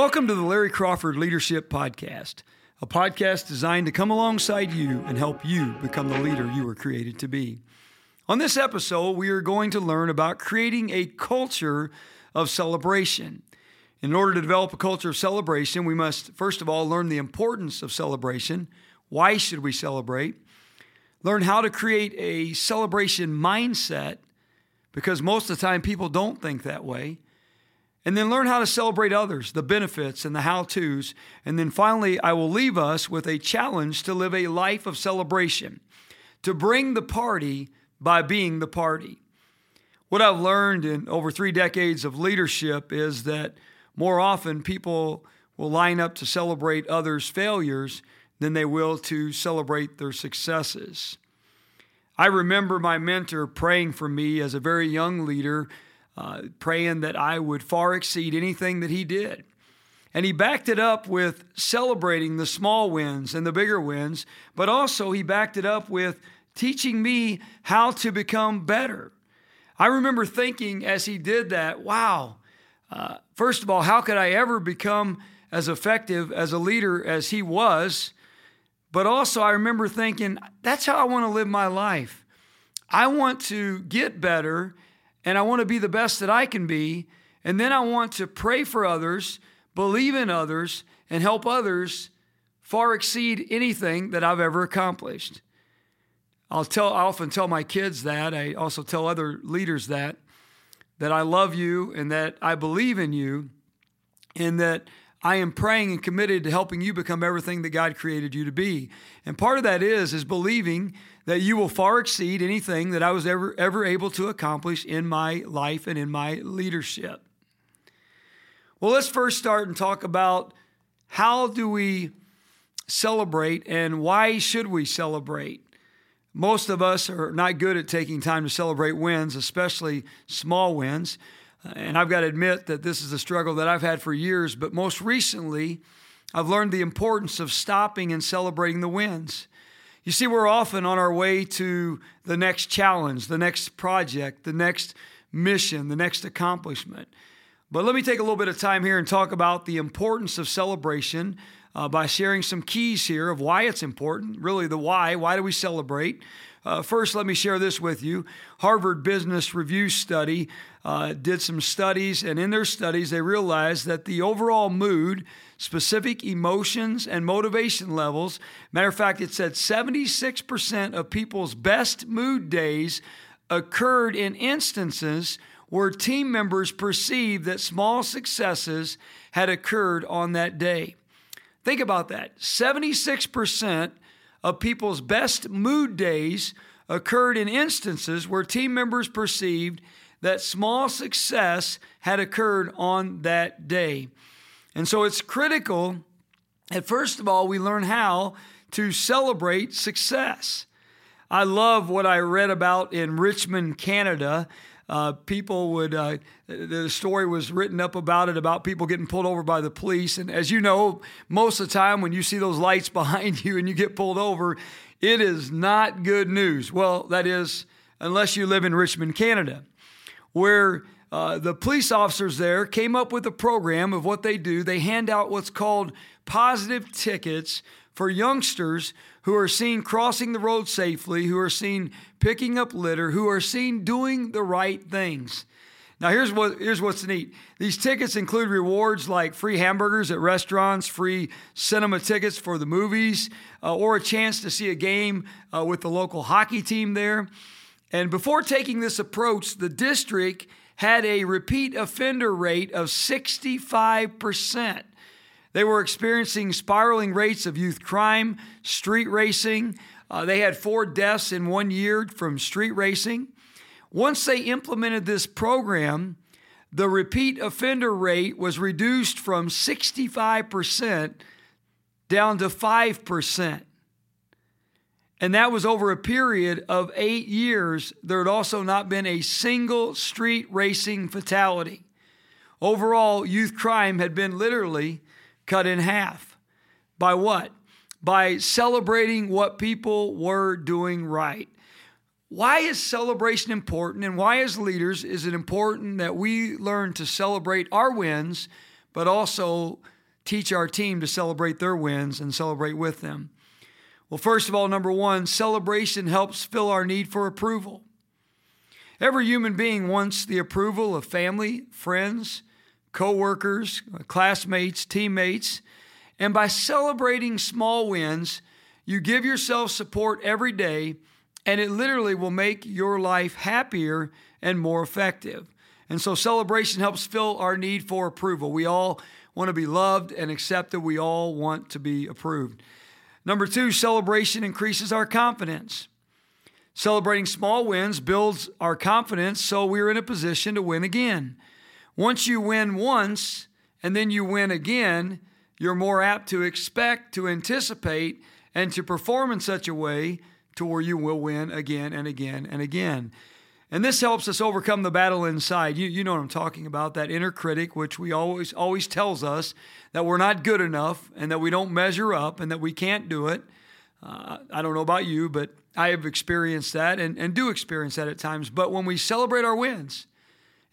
Welcome to the Larry Crawford Leadership Podcast, a podcast designed to come alongside you and help you become the leader you were created to be. On this episode, we are going to learn about creating a culture of celebration. In order to develop a culture of celebration, we must first of all learn the importance of celebration. Why should we celebrate? Learn how to create a celebration mindset because most of the time people don't think that way. And then learn how to celebrate others, the benefits and the how to's. And then finally, I will leave us with a challenge to live a life of celebration, to bring the party by being the party. What I've learned in over three decades of leadership is that more often people will line up to celebrate others' failures than they will to celebrate their successes. I remember my mentor praying for me as a very young leader uh, praying that I would far exceed anything that he did. And he backed it up with celebrating the small wins and the bigger wins, but also he backed it up with teaching me how to become better. I remember thinking as he did that, wow, uh, first of all, how could I ever become as effective as a leader as he was? But also, I remember thinking, that's how I want to live my life. I want to get better and I want to be the best that I can be. And then I want to pray for others, believe in others, and help others far exceed anything that I've ever accomplished. I'll tell I often tell my kids that. I also tell other leaders that that I love you and that I believe in you and that I am praying and committed to helping you become everything that God created you to be. And part of that is is believing that you will far exceed anything that I was ever ever able to accomplish in my life and in my leadership. Well, let's first start and talk about how do we celebrate and why should we celebrate? Most of us are not good at taking time to celebrate wins, especially small wins. And I've got to admit that this is a struggle that I've had for years, but most recently, I've learned the importance of stopping and celebrating the wins. You see, we're often on our way to the next challenge, the next project, the next mission, the next accomplishment. But let me take a little bit of time here and talk about the importance of celebration uh, by sharing some keys here of why it's important, really the why. Why do we celebrate? Uh, first, let me share this with you. Harvard Business Review study uh, did some studies, and in their studies, they realized that the overall mood, specific emotions, and motivation levels matter of fact, it said 76% of people's best mood days occurred in instances where team members perceived that small successes had occurred on that day. Think about that 76% of people's best mood days occurred in instances where team members perceived that small success had occurred on that day. And so it's critical that, first of all, we learn how to celebrate success. I love what I read about in Richmond, Canada. Uh, people would, uh, the story was written up about it, about people getting pulled over by the police. And as you know, most of the time when you see those lights behind you and you get pulled over, it is not good news. Well, that is, unless you live in Richmond, Canada, where uh, the police officers there came up with a program of what they do. They hand out what's called positive tickets for youngsters who are seen crossing the road safely, who are seen picking up litter, who are seen doing the right things. Now, here's, what, here's what's neat. These tickets include rewards like free hamburgers at restaurants, free cinema tickets for the movies, uh, or a chance to see a game uh, with the local hockey team there. And before taking this approach, the district had a repeat offender rate of 65%. They were experiencing spiraling rates of youth crime, street racing. Uh, they had four deaths in one year from street racing. Once they implemented this program, the repeat offender rate was reduced from 65% down to 5%. And that was over a period of eight years. There had also not been a single street racing fatality. Overall, youth crime had been literally cut in half. By what? By celebrating what people were doing right. Why is celebration important and why, as leaders, is it important that we learn to celebrate our wins, but also teach our team to celebrate their wins and celebrate with them. Well, first of all, number one, celebration helps fill our need for approval. Every human being wants the approval of family, friends, coworkers, classmates, teammates. And by celebrating small wins, you give yourself support every day, and it literally will make your life happier and more effective. And so celebration helps fill our need for approval. We all want to be loved and accepted. We all want to be approved. Number two, celebration increases our confidence. Celebrating small wins builds our confidence so we're in a position to win again. Once you win once and then you win again, you're more apt to expect, to anticipate, and to perform in such a way to where you will win again and again and again. And this helps us overcome the battle inside. You, you know what I'm talking about, that inner critic, which we always always tells us that we're not good enough and that we don't measure up and that we can't do it. Uh, I don't know about you, but I have experienced that and, and do experience that at times. But when we celebrate our wins,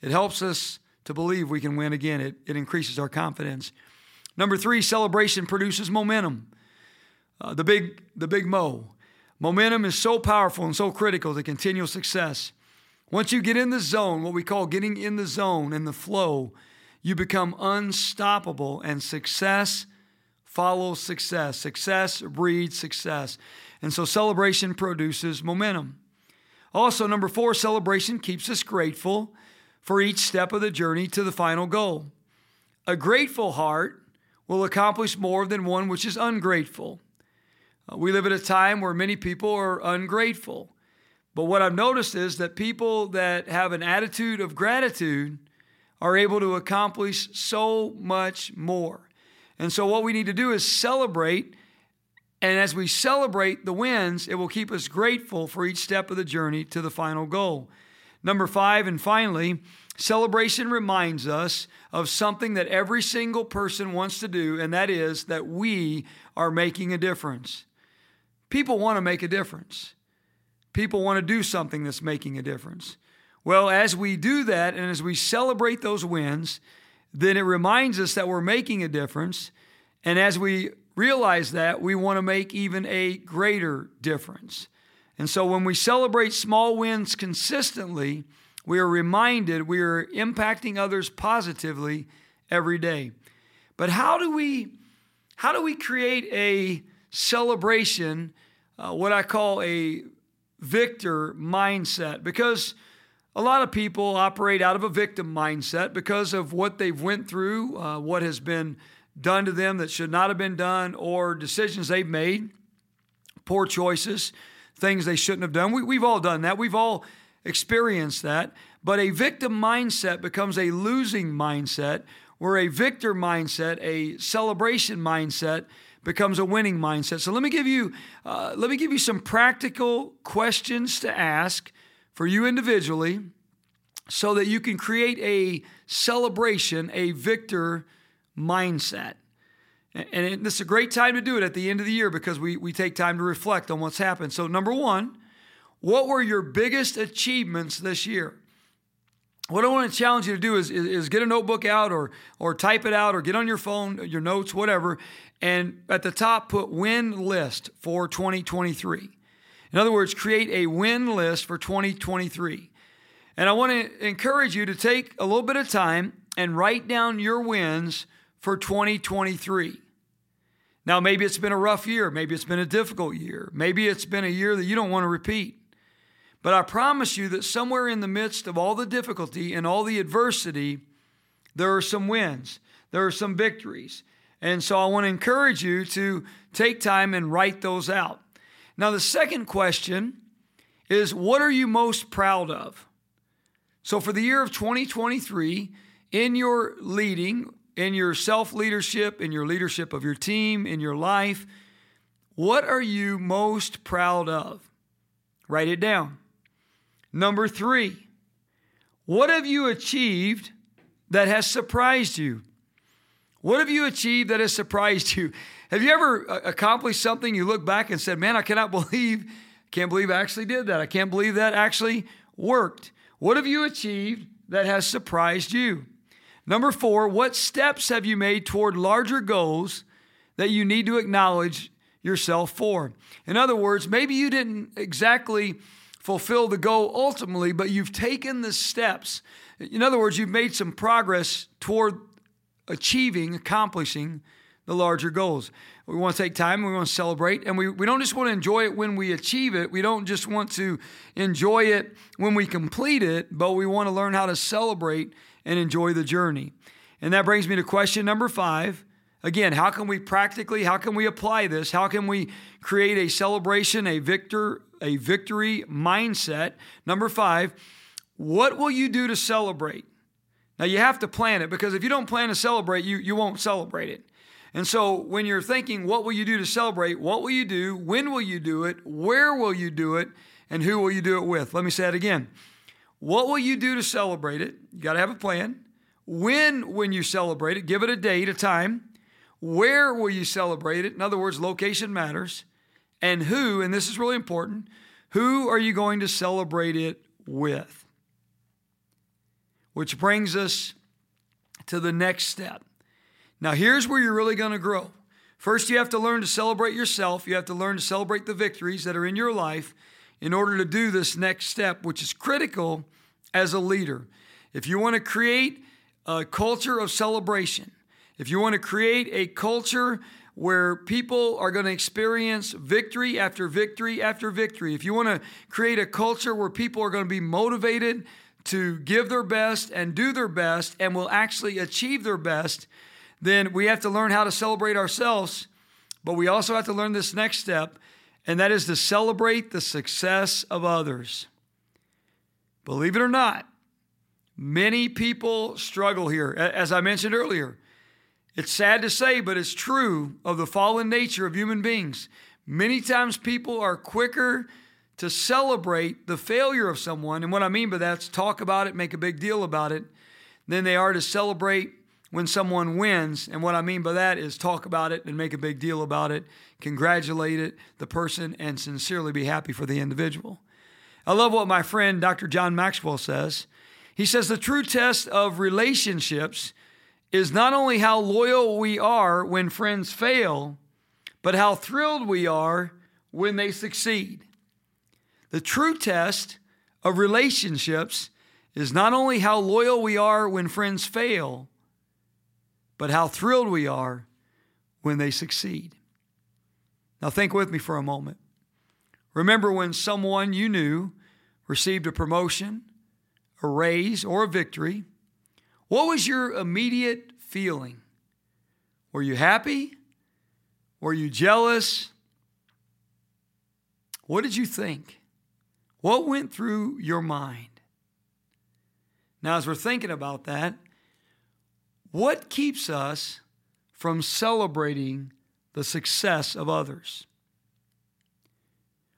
it helps us to believe we can win again. It, it increases our confidence. Number three, celebration produces momentum. Uh, the big the big mo. Momentum is so powerful and so critical to continual success. Once you get in the zone, what we call getting in the zone and the flow, you become unstoppable and success follows success. Success breeds success. And so celebration produces momentum. Also, number four, celebration keeps us grateful for each step of the journey to the final goal. A grateful heart will accomplish more than one which is ungrateful. Uh, we live at a time where many people are ungrateful. But what I've noticed is that people that have an attitude of gratitude are able to accomplish so much more. And so, what we need to do is celebrate. And as we celebrate the wins, it will keep us grateful for each step of the journey to the final goal. Number five, and finally, celebration reminds us of something that every single person wants to do, and that is that we are making a difference. People want to make a difference. People want to do something that's making a difference. Well, as we do that and as we celebrate those wins, then it reminds us that we're making a difference. And as we realize that, we want to make even a greater difference. And so when we celebrate small wins consistently, we are reminded we are impacting others positively every day. But how do we how do we create a celebration, uh, what I call a victor mindset? Because a lot of people operate out of a victim mindset because of what they've went through, uh, what has been done to them that should not have been done, or decisions they've made, poor choices, things they shouldn't have done. We, we've all done that. We've all experienced that. But a victim mindset becomes a losing mindset, where a victor mindset, a celebration mindset, becomes a winning mindset. So let me give you uh, let me give you some practical questions to ask for you individually so that you can create a celebration, a victor mindset. And this is a great time to do it at the end of the year because we, we take time to reflect on what's happened. So, number one, what were your biggest achievements this year? What I want to challenge you to do is, is, is, get a notebook out or, or type it out or get on your phone, your notes, whatever, and at the top put win list for 2023. In other words, create a win list for 2023. And I want to encourage you to take a little bit of time and write down your wins for 2023. Now, maybe it's been a rough year. Maybe it's been a difficult year. Maybe it's been a year that you don't want to repeat. But I promise you that somewhere in the midst of all the difficulty and all the adversity, there are some wins, there are some victories. And so I want to encourage you to take time and write those out. Now, the second question is what are you most proud of? So, for the year of 2023, in your leading, in your self leadership, in your leadership of your team, in your life, what are you most proud of? Write it down. Number three, what have you achieved that has surprised you? What have you achieved that has surprised you? Have you ever uh, accomplished something you look back and said, "Man, I cannot believe, can't believe I actually did that. I can't believe that actually worked." What have you achieved that has surprised you? Number four, what steps have you made toward larger goals that you need to acknowledge yourself for? In other words, maybe you didn't exactly fulfill the goal ultimately, but you've taken the steps. In other words, you've made some progress toward achieving, accomplishing the larger goals. We want to take time, we want to celebrate, and we, we don't just want to enjoy it when we achieve it. We don't just want to enjoy it when we complete it, but we want to learn how to celebrate and enjoy the journey. And that brings me to question number five. Again, how can we practically, how can we apply this? How can we create a celebration, a victor, a victory mindset? Number five, what will you do to celebrate? Now you have to plan it because if you don't plan to celebrate, you, you won't celebrate it. And so when you're thinking, what will you do to celebrate? What will you do? When will you do it? Where will you do it? And who will you do it with? Let me say it again. What will you do to celebrate it? You got to have a plan. When, when you celebrate it, give it a date, a time. Where will you celebrate it? In other words, location matters. And who, and this is really important, who are you going to celebrate it with? Which brings us to the next step. Now, here's where you're really going to grow. First, you have to learn to celebrate yourself. You have to learn to celebrate the victories that are in your life in order to do this next step, which is critical as a leader. If you want to create a culture of celebration, if you want to create a culture where people are going to experience victory after victory after victory, if you want to create a culture where people are going to be motivated to give their best and do their best and will actually achieve their best, then we have to learn how to celebrate ourselves, but we also have to learn this next step, and that is to celebrate the success of others. Believe it or not, many people struggle here. As I mentioned earlier, it's sad to say, but it's true of the fallen nature of human beings. Many times people are quicker to celebrate the failure of someone, and what I mean by that's talk about it, make a big deal about it, than they are to celebrate when someone wins. And what I mean by that is talk about it and make a big deal about it, congratulate it, the person, and sincerely be happy for the individual. I love what my friend Dr. John Maxwell says. He says the true test of relationships is not only how loyal we are when friends fail, but how thrilled we are when they succeed. The true test of relationships is not only how loyal we are when friends fail, but how thrilled we are when they succeed. Now, think with me for a moment. Remember when someone you knew received a promotion, a raise, or a victory? What was your immediate feeling? Were you happy? Were you jealous? What did you think? What went through your mind? Now, as we're thinking about that, what keeps us from celebrating the success of others?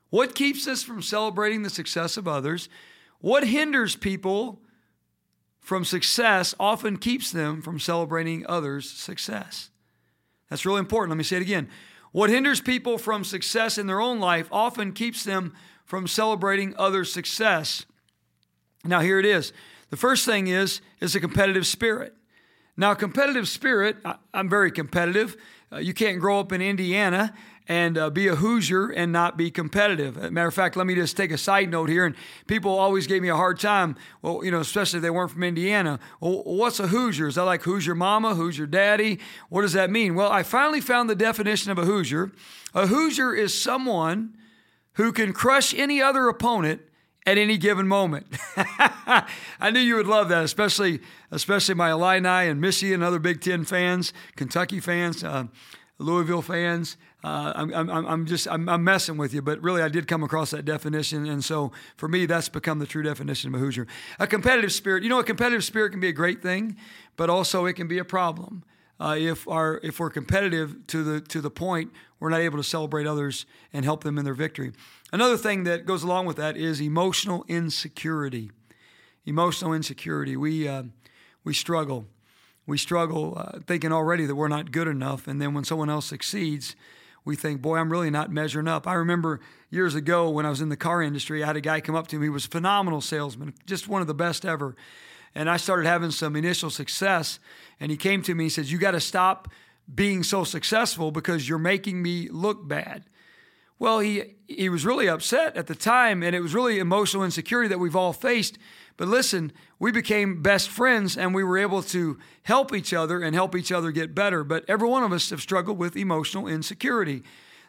What keeps us from celebrating the success of others? What hinders people from success often keeps them from celebrating others' success. That's really important. Let me say it again. What hinders people from success in their own life often keeps them from celebrating others' success. Now here it is. The first thing is is a competitive spirit. Now, competitive spirit, I'm very competitive. Uh, you can't grow up in Indiana and uh, be a Hoosier and not be competitive. A matter of fact, let me just take a side note here. And people always gave me a hard time. Well, you know, especially if they weren't from Indiana. Well, what's a Hoosier? Is that like who's your mama? Who's your daddy? What does that mean? Well, I finally found the definition of a Hoosier. A Hoosier is someone who can crush any other opponent at any given moment. I knew you would love that, especially especially my Illini and Missy and other Big Ten fans, Kentucky fans, uh, Louisville fans. Uh, I'm, I'm, I'm, just I'm, I'm, messing with you, but really I did come across that definition, and so for me that's become the true definition of a Hoosier. A competitive spirit. You know, a competitive spirit can be a great thing, but also it can be a problem. Uh, if our if we're competitive to the to the point we're not able to celebrate others and help them in their victory. Another thing that goes along with that is emotional insecurity. Emotional insecurity. We, uh, we struggle. We struggle uh, thinking already that we're not good enough. And then when someone else succeeds, we think, boy, I'm really not measuring up. I remember years ago when I was in the car industry, I had a guy come up to me. He was a phenomenal salesman, just one of the best ever. and I started having some initial success. And he came to me and said, You got to stop being so successful because you're making me look bad. Well, he, he was really upset at the time, and it was really emotional insecurity that we've all faced. But listen, we became best friends and we were able to help each other and help each other get better. But every one of us have struggled with emotional insecurity.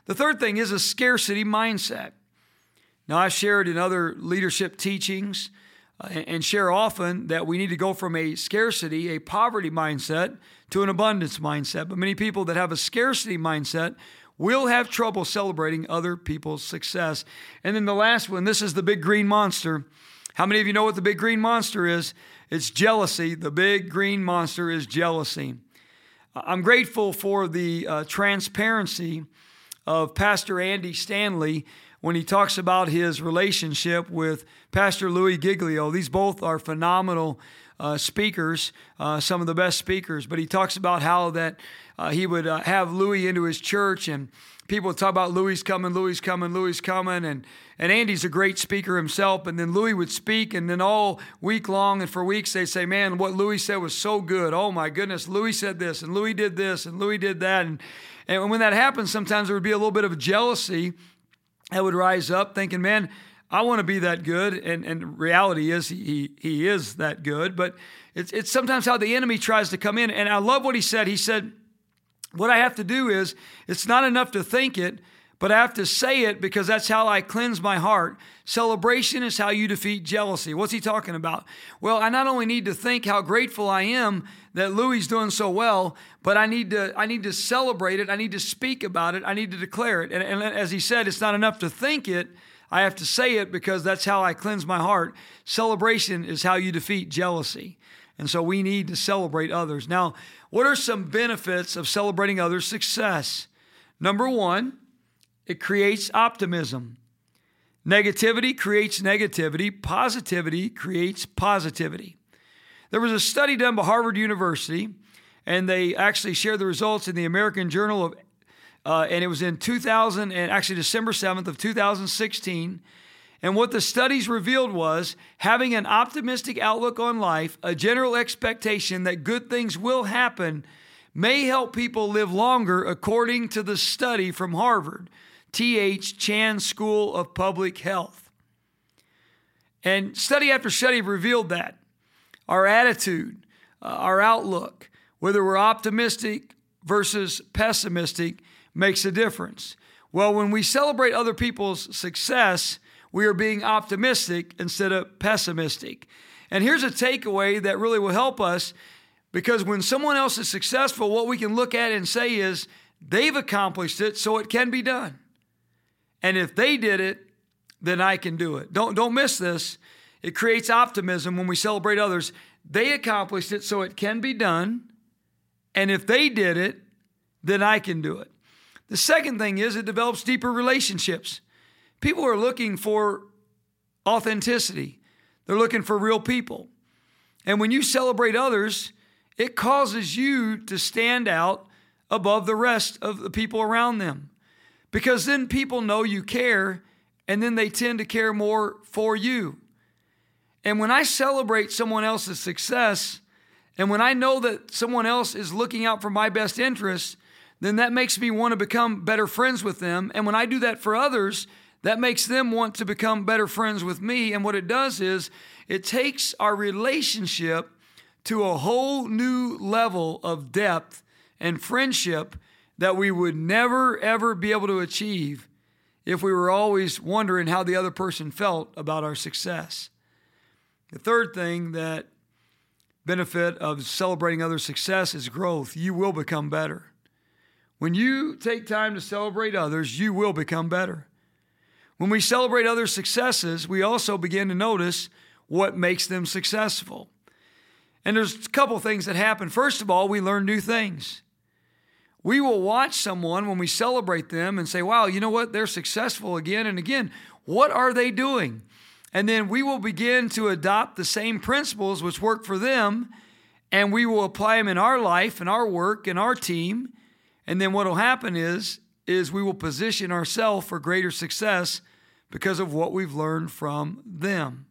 The third thing is a scarcity mindset. Now, I've shared in other leadership teachings uh, and share often that we need to go from a scarcity, a poverty mindset, to an abundance mindset. But many people that have a scarcity mindset will have trouble celebrating other people's success. And then the last one this is the big green monster. How many of you know what the big green monster is? It's jealousy. The big green monster is jealousy. I'm grateful for the uh, transparency of Pastor Andy Stanley when he talks about his relationship with Pastor Louie Giglio. These both are phenomenal uh, speakers, uh, some of the best speakers. But he talks about how that uh, he would uh, have Louie into his church, and people would talk about Louie coming, Louie coming, Louie coming, and and Andy's a great speaker himself. And then Louie would speak, and then all week long and for weeks they say, "Man, what Louie said was so good. Oh my goodness, Louie said this, and Louie did this, and Louie did that." And and when that happens, sometimes there would be a little bit of jealousy that would rise up, thinking, "Man." I want to be that good, and, and reality is he, he, is that good. But it's, it's sometimes how the enemy tries to come in. And I love what he said. He said, What I have to do is, it's not enough to think it, but I have to say it because that's how I cleanse my heart. Celebration is how you defeat jealousy. What's he talking about? Well, I not only need to think how grateful I am that Louie doing so well, but I need to I need to celebrate it. I need to speak about it. I need to declare it. And, and as he said, it's not enough to think it, I have to say it because that's how I cleanse my heart. Celebration is how you defeat jealousy. And so we need to celebrate others. Now, what are some benefits of celebrating others' success? Number one, it creates optimism. Negativity creates negativity, positivity creates positivity. There was a study done by Harvard University, and they actually shared the results in the American Journal of uh, and it was in 2000 and actually December 7th of 2016. And what the studies revealed was having an optimistic outlook on life, a general expectation that good things will happen, may help people live longer, according to the study from Harvard, T.H. Chan School of Public Health. And study after study revealed that our attitude, uh, our outlook, whether we're optimistic versus pessimistic, makes a difference. Well, when we celebrate other people's success, we are being optimistic instead of pessimistic. And here's a takeaway that really will help us because when someone else is successful, what we can look at and say is they've accomplished it, so it can be done. And if they did it, then I can do it. Don't, don't miss this. It creates optimism when we celebrate others. They accomplished it, so it can be done. And if they did it, then I can do it. The second thing is it develops deeper relationships. People are looking for authenticity, they're looking for real people. And when you celebrate others, it causes you to stand out above the rest of the people around them. Because then people know you care, and then they tend to care more for you. And when I celebrate someone else's success, and when I know that someone else is looking out for my best interests, then that makes me want to become better friends with them. And when I do that for others, that makes them want to become better friends with me. And what it does is it takes our relationship to a whole new level of depth and friendship that we would never, ever be able to achieve if we were always wondering how the other person felt about our success. The third thing that benefit of celebrating other success is growth. You will become better. When you take time to celebrate others, you will become better. When we celebrate other successes, we also begin to notice what makes them successful. And there's a couple things that happen. First of all, we learn new things. We will watch someone when we celebrate them and say, wow, you know what? They're successful again and again. What are they doing? And then we will begin to adopt the same principles which work for them, and we will apply them in our life, in our work, in our team, and then what will happen is is we will position ourselves for greater success because of what we've learned from them.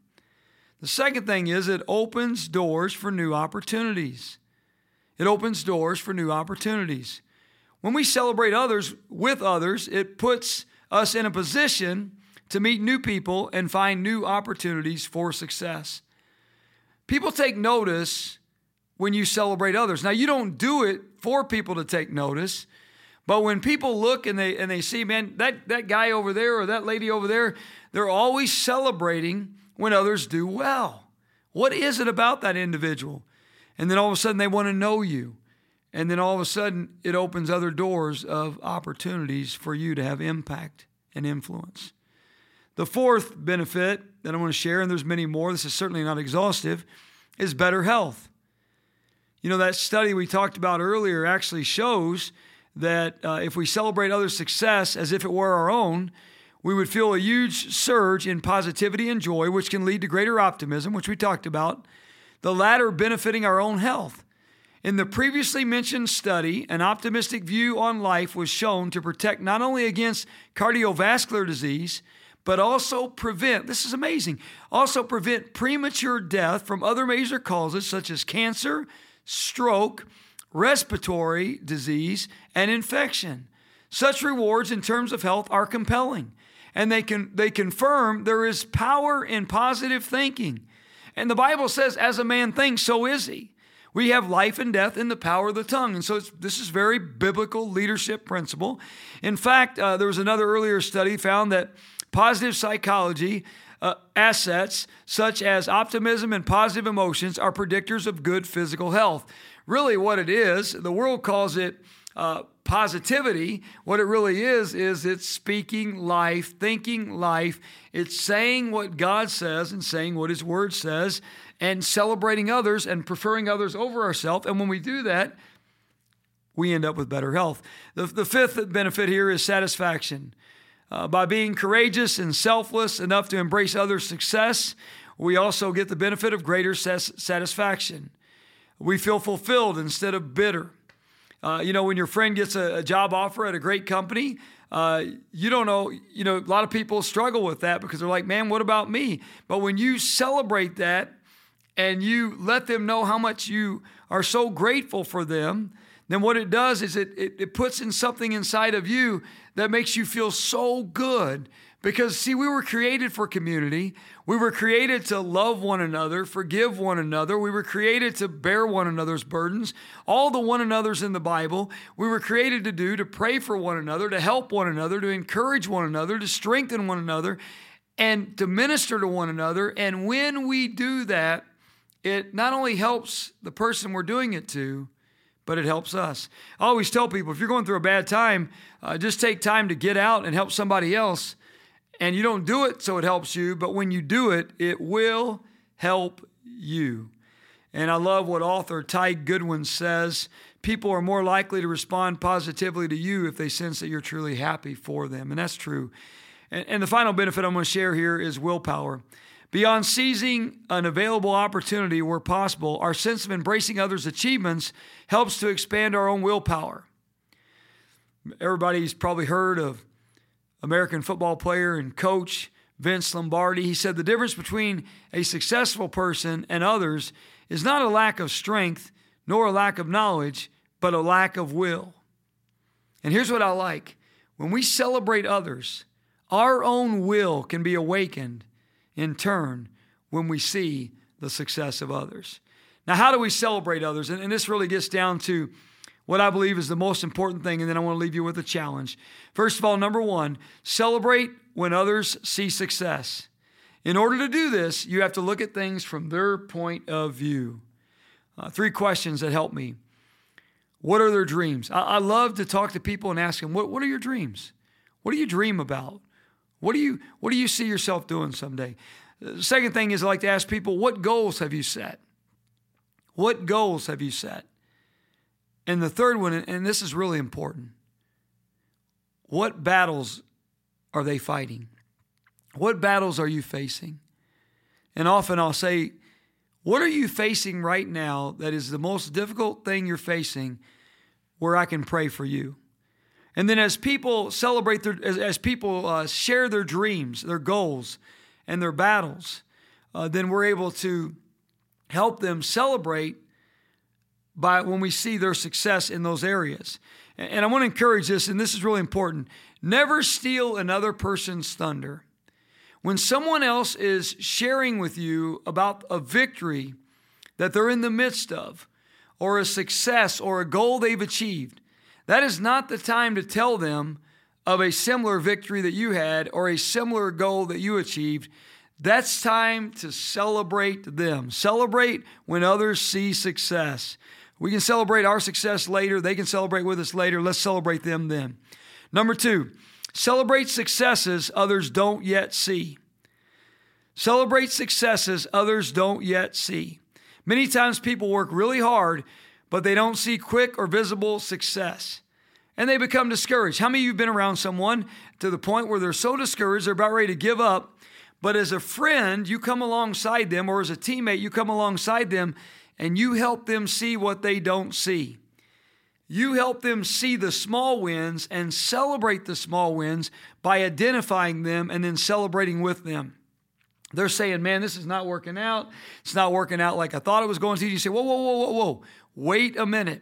The second thing is it opens doors for new opportunities. It opens doors for new opportunities. When we celebrate others with others, it puts us in a position to meet new people and find new opportunities for success. People take notice when you celebrate others. Now, you don't do it for people to take notice, but when people look and they and they see, man, that, that guy over there or that lady over there, they're always celebrating when others do well. What is it about that individual? And then all of a sudden they want to know you. And then all of a sudden it opens other doors of opportunities for you to have impact and influence. The fourth benefit that I want to share, and there's many more, this is certainly not exhaustive, is better health. You know, that study we talked about earlier actually shows that uh, if we celebrate others' success as if it were our own, we would feel a huge surge in positivity and joy, which can lead to greater optimism, which we talked about, the latter benefiting our own health. In the previously mentioned study, an optimistic view on life was shown to protect not only against cardiovascular disease, but also prevent, this is amazing, also prevent premature death from other major causes such as cancer, stroke, respiratory disease, and infection. Such rewards in terms of health are compelling, and they can they confirm there is power in positive thinking. And the Bible says, as a man thinks, so is he. We have life and death in the power of the tongue. And so this is very biblical leadership principle. In fact, uh, there was another earlier study found that positive psychology uh, assets such as optimism and positive emotions are predictors of good physical health. Really, what it is, the world calls it uh, positivity. What it really is, is it's speaking life, thinking life. It's saying what God says and saying what His Word says and celebrating others and preferring others over ourselves. And when we do that, we end up with better health. The, the fifth benefit here is satisfaction. Uh, by being courageous and selfless enough to embrace others' success, we also get the benefit of greater ses- satisfaction. We feel fulfilled instead of bitter. Uh, you know, when your friend gets a, a job offer at a great company, uh, you don't know, you know, a lot of people struggle with that because they're like, man, what about me? But when you celebrate that and you let them know how much you are so grateful for them, then what it does is it, it, it puts in something inside of you that makes you feel so good. Because, see, we were created for community. We were created to love one another, forgive one another. We were created to bear one another's burdens. All the one another's in the Bible, we were created to do, to pray for one another, to help one another, to encourage one another, to strengthen one another, and to minister to one another. And when we do that, it not only helps the person we're doing it to, but it helps us. I always tell people if you're going through a bad time, uh, just take time to get out and help somebody else. And you don't do it so it helps you, but when you do it, it will help you. And I love what author Ty Goodwin says people are more likely to respond positively to you if they sense that you're truly happy for them. And that's true. And, and the final benefit I'm going to share here is willpower. Beyond seizing an available opportunity where possible, our sense of embracing others' achievements helps to expand our own willpower. Everybody's probably heard of American football player and coach Vince Lombardi. He said the difference between a successful person and others is not a lack of strength nor a lack of knowledge, but a lack of will. And here's what I like when we celebrate others, our own will can be awakened in turn when we see the success of others. Now, how do we celebrate others? And, and, this really gets down to what I believe is the most important thing, and then I want to leave you with a challenge. First of all, number one, celebrate when others see success. In order to do this, you have to look at things from their point of view. Uh, three questions that help me. What are their dreams? I, I love to talk to people and ask them, what, what are your dreams? What do you dream about? What do you what do you see yourself doing someday? Second thing is I like to ask people, what goals have you set? What goals have you set? And the third one, and this is really important, what battles are they fighting? What battles are you facing? And often I'll say, what are you facing right now that is the most difficult thing you're facing where I can pray for you? And then as people celebrate their, as, as people uh, share their dreams, their goals, and their battles, uh, then we're able to help them celebrate by when we see their success in those areas. And I want to encourage this, and this is really important never steal another person's thunder. When someone else is sharing with you about a victory that they're in the midst of, or a success or a goal they've achieved, that is not the time to tell them of a similar victory that you had or a similar goal that you achieved. That's time to celebrate them. Celebrate when others see success. We can celebrate our success later. They can celebrate with us later. Let's celebrate them then. Number two, celebrate successes others don't yet see. Celebrate successes others don't yet see. Many times people work really hard, but they don't see quick or visible success. And they become discouraged. How many of you have been around someone to the point where they're so discouraged, they're about ready to give up? But as a friend, you come alongside them, or as a teammate, you come alongside them and you help them see what they don't see. You help them see the small wins and celebrate the small wins by identifying them and then celebrating with them. They're saying, man, this is not working out. It's not working out like I thought it was going to. You say, whoa, whoa, whoa, whoa, whoa. Wait a minute.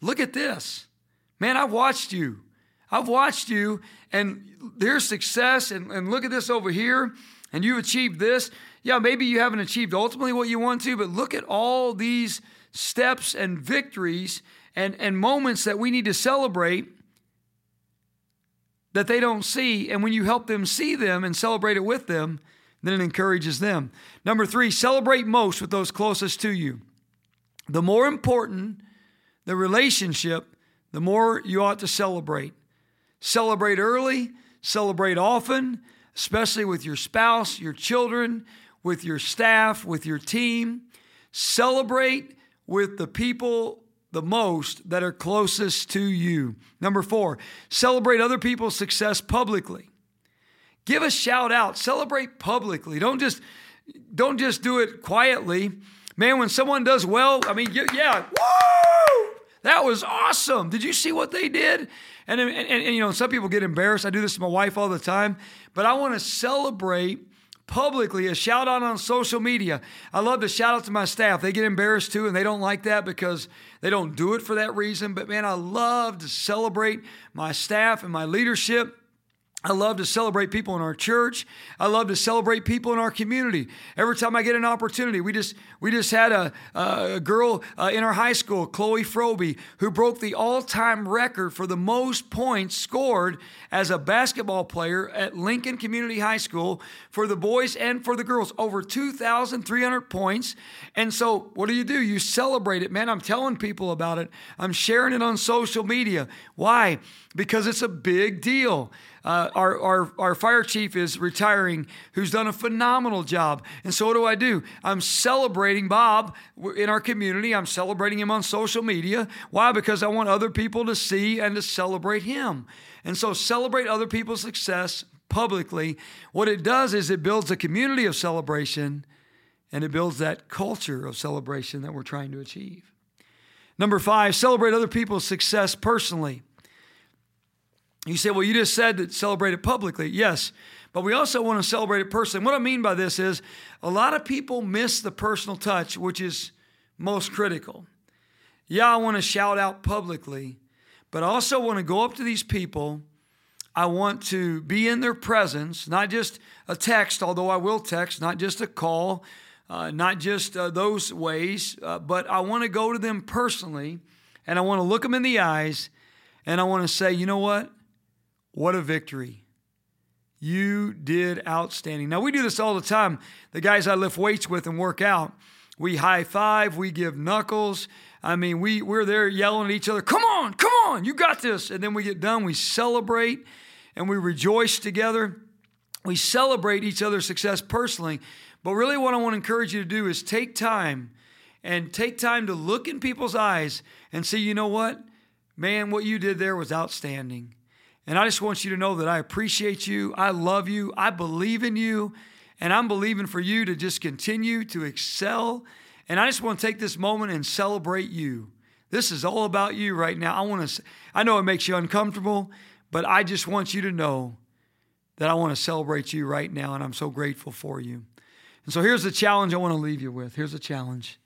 Look at this. Man, I've watched you. I've watched you, and there's success, and, and look at this over here, and you've achieved this yeah, maybe you haven't achieved ultimately what you want to, but look at all these steps and victories and, and moments that we need to celebrate that they don't see. And when you help them see them and celebrate it with them, then it encourages them. Number three, celebrate most with those closest to you. The more important the relationship, the more you ought to celebrate. Celebrate early, celebrate often, especially with your spouse, your children, with your staff, with your team. Celebrate with the people the most that are closest to you. Number four, celebrate other people's success publicly. Give a shout out, celebrate publicly. Don't just don't just do it quietly. Man, when someone does well, I mean, yeah, woo! That was awesome. Did you see what they did? And, and, and, and you know, some people get embarrassed. I do this to my wife all the time, but I want to celebrate publicly a shout out on social media. I love to shout out to my staff. They get embarrassed too, and they don't like that because they don't do it for that reason. But man, I love to celebrate my staff and my leadership. I love to celebrate people in our church. I love to celebrate people in our community. Every time I get an opportunity, we just we just had a, a girl uh, in our high school, Chloe Froby, who broke the all-time record for the most points scored as a basketball player at Lincoln Community High School for the boys and for the girls, over 2,300 points. And so, what do you do? You celebrate it, man. I'm telling people about it. I'm sharing it on social media. Why? Because it's a big deal. Uh, our, our, our fire chief is retiring, who's done a phenomenal job. And so, what do I do? I'm celebrating Bob in our community. I'm celebrating him on social media. Why? Because I want other people to see and to celebrate him. And so, celebrate other people's success publicly. What it does is it builds a community of celebration and it builds that culture of celebration that we're trying to achieve. Number five, celebrate other people's success personally. You say, well, you just said that celebrate it publicly. Yes, but we also want to celebrate it personally. What I mean by this is a lot of people miss the personal touch, which is most critical. Yeah, I want to shout out publicly, but I also want to go up to these people. I want to be in their presence, not just a text, although I will text, not just a call, uh, not just uh, those ways, uh, but I want to go to them personally and I want to look them in the eyes and I want to say, you know what? What a victory. You did outstanding. Now, we do this all the time. The guys I lift weights with and work out, we high five, we give knuckles. I mean, we, we're there yelling at each other, come on, come on, you got this. And then we get done, we celebrate and we rejoice together. We celebrate each other's success personally. But really, what I want to encourage you to do is take time and take time to look in people's eyes and say, you know what? Man, what you did there was outstanding. And I just want you to know that I appreciate you. I love you. I believe in you. And I'm believing for you to just continue to excel. And I just want to take this moment and celebrate you. This is all about you right now. I want to I know it makes you uncomfortable, but I just want you to know that I want to celebrate you right now and I'm so grateful for you. And so here's the challenge I want to leave you with. Here's a challenge.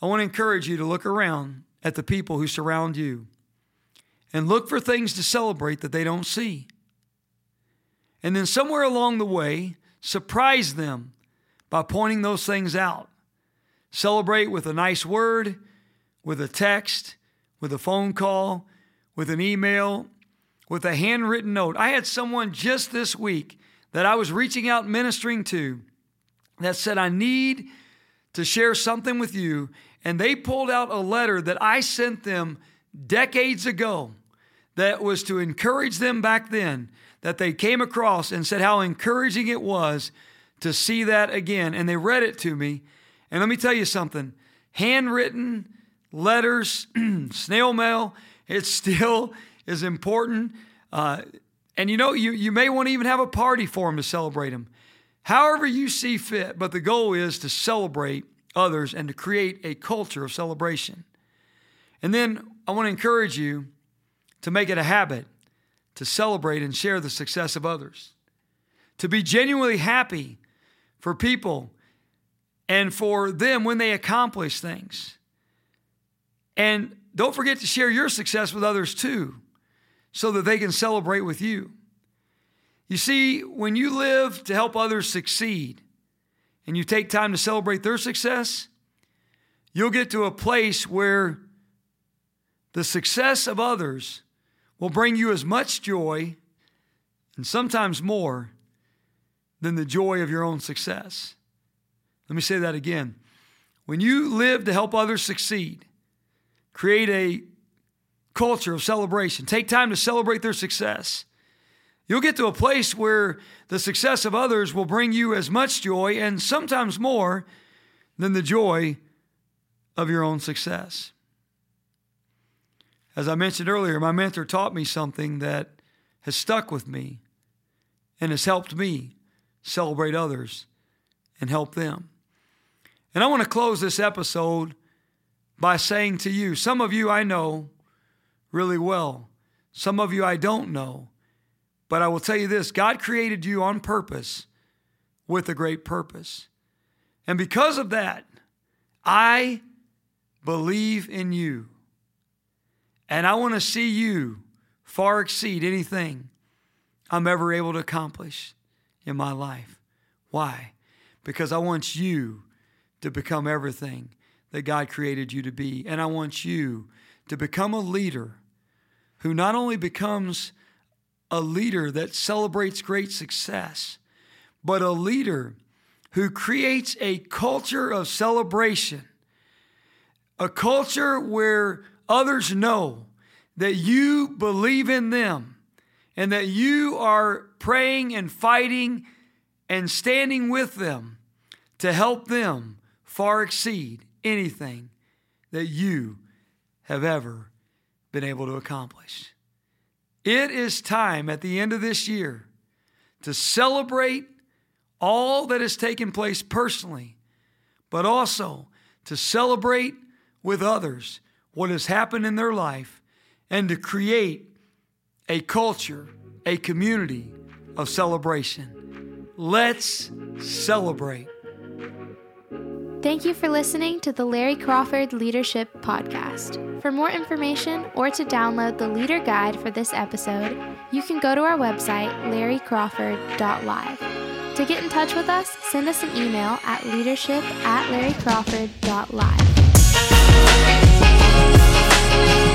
I want to encourage you to look around at the people who surround you and look for things to celebrate that they don't see. And then somewhere along the way, surprise them by pointing those things out. Celebrate with a nice word, with a text, with a phone call, with an email, with a handwritten note. I had someone just this week that I was reaching out ministering to that said, I need to share something with you. And they pulled out a letter that I sent them decades ago that was to encourage them back then, that they came across and said how encouraging it was to see that again. And they read it to me. And let me tell you something handwritten letters, snail mail, it still is important. Uh, and you know, you, you may want to even have a party for them to celebrate them. However, you see fit, but the goal is to celebrate others and to create a culture of celebration. And then I want to encourage you to make it a habit to celebrate and share the success of others, to be genuinely happy for people and for them when they accomplish things. And don't forget to share your success with others too, so that they can celebrate with you. You see, when you live to help others succeed and you take time to celebrate their success, you'll get to a place where the success of others will bring you as much joy and sometimes more than the joy of your own success. Let me say that again. When you live to help others succeed, create a culture of celebration, take time to celebrate their success. You'll get to a place where the success of others will bring you as much joy and sometimes more than the joy of your own success. As I mentioned earlier, my mentor taught me something that has stuck with me and has helped me celebrate others and help them. And I want to close this episode by saying to you some of you I know really well, some of you I don't know. But I will tell you this God created you on purpose with a great purpose. And because of that, I believe in you. And I want to see you far exceed anything I'm ever able to accomplish in my life. Why? Because I want you to become everything that God created you to be. And I want you to become a leader who not only becomes a leader that celebrates great success, but a leader who creates a culture of celebration, a culture where others know that you believe in them and that you are praying and fighting and standing with them to help them far exceed anything that you have ever been able to accomplish. It is time at the end of this year to celebrate all that has taken place personally, but also to celebrate with others what has happened in their life and to create a culture, a community of celebration. Let's celebrate. Thank you for listening to the Larry Crawford Leadership Podcast. For more information or to download the leader guide for this episode, you can go to our website, larrycrawford.live. To get in touch with us, send us an email at leadership at larrycrawford.live. Thank you.